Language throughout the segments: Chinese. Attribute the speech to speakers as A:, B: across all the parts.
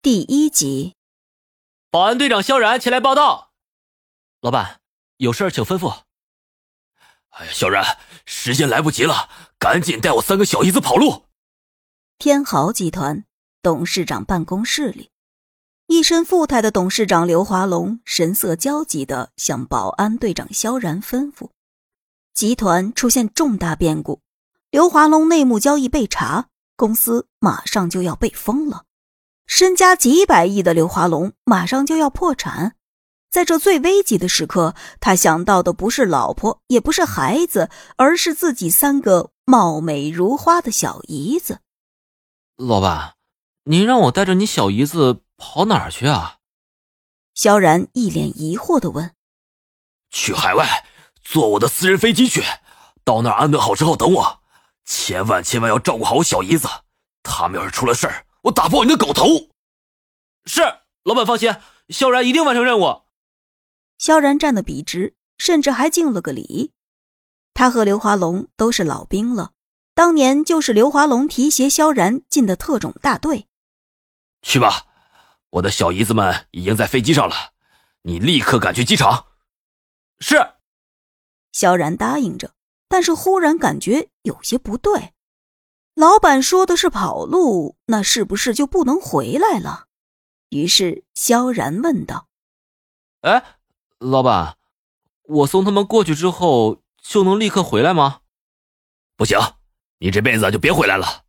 A: 第一集，
B: 保安队长萧然前来报道。老板，有事请吩咐。
C: 哎呀，萧然，时间来不及了，赶紧带我三个小姨子跑路。
A: 天豪集团董事长办公室里，一身富态的董事长刘华龙神色焦急的向保安队长萧然吩咐：集团出现重大变故，刘华龙内幕交易被查，公司马上就要被封了。身家几百亿的刘华龙马上就要破产，在这最危急的时刻，他想到的不是老婆，也不是孩子，而是自己三个貌美如花的小姨子。
B: 老板，您让我带着你小姨子跑哪儿去啊？
A: 萧然一脸疑惑的问：“
C: 去海外，坐我的私人飞机去，到那儿安顿好之后等我，千万千万要照顾好我小姨子，他们要是出了事儿。”我打爆你的狗头！
B: 是老板放心，萧然一定完成任务。
A: 萧然站得笔直，甚至还敬了个礼。他和刘华龙都是老兵了，当年就是刘华龙提携萧然进的特种大队。
C: 去吧，我的小姨子们已经在飞机上了，你立刻赶去机场。
B: 是。
A: 萧然答应着，但是忽然感觉有些不对。老板说的是跑路，那是不是就不能回来了？于是萧然问道：“
B: 哎，老板，我送他们过去之后就能立刻回来吗？”“
C: 不行，你这辈子就别回来了。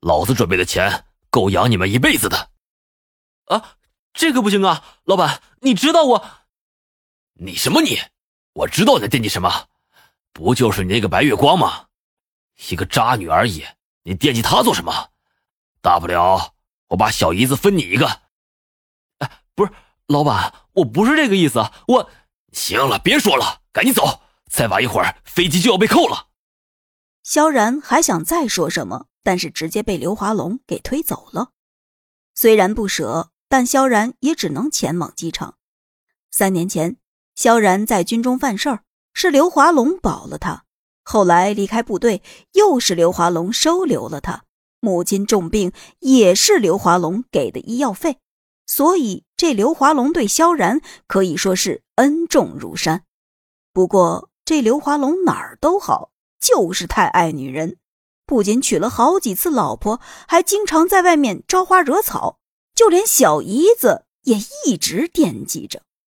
C: 老子准备的钱够养你们一辈子的。”“
B: 啊，这个不行啊，老板，你知道我……
C: 你什么你？我知道你在惦记什么，不就是你那个白月光吗？一个渣女而已。”你惦记他做什么？大不了我把小姨子分你一个。
B: 哎，不是，老板，我不是这个意思。我
C: 行了，别说了，赶紧走，再晚一会儿飞机就要被扣了。
A: 萧然还想再说什么，但是直接被刘华龙给推走了。虽然不舍，但萧然也只能前往机场。三年前，萧然在军中犯事儿，是刘华龙保了他。后来离开部队，又是刘华龙收留了他。母亲重病，也是刘华龙给的医药费。所以这刘华龙对萧然可以说是恩重如山。不过这刘华龙哪儿都好，就是太爱女人，不仅娶了好几次老婆，还经常在外面招花惹草，就连小姨子也一直惦记着。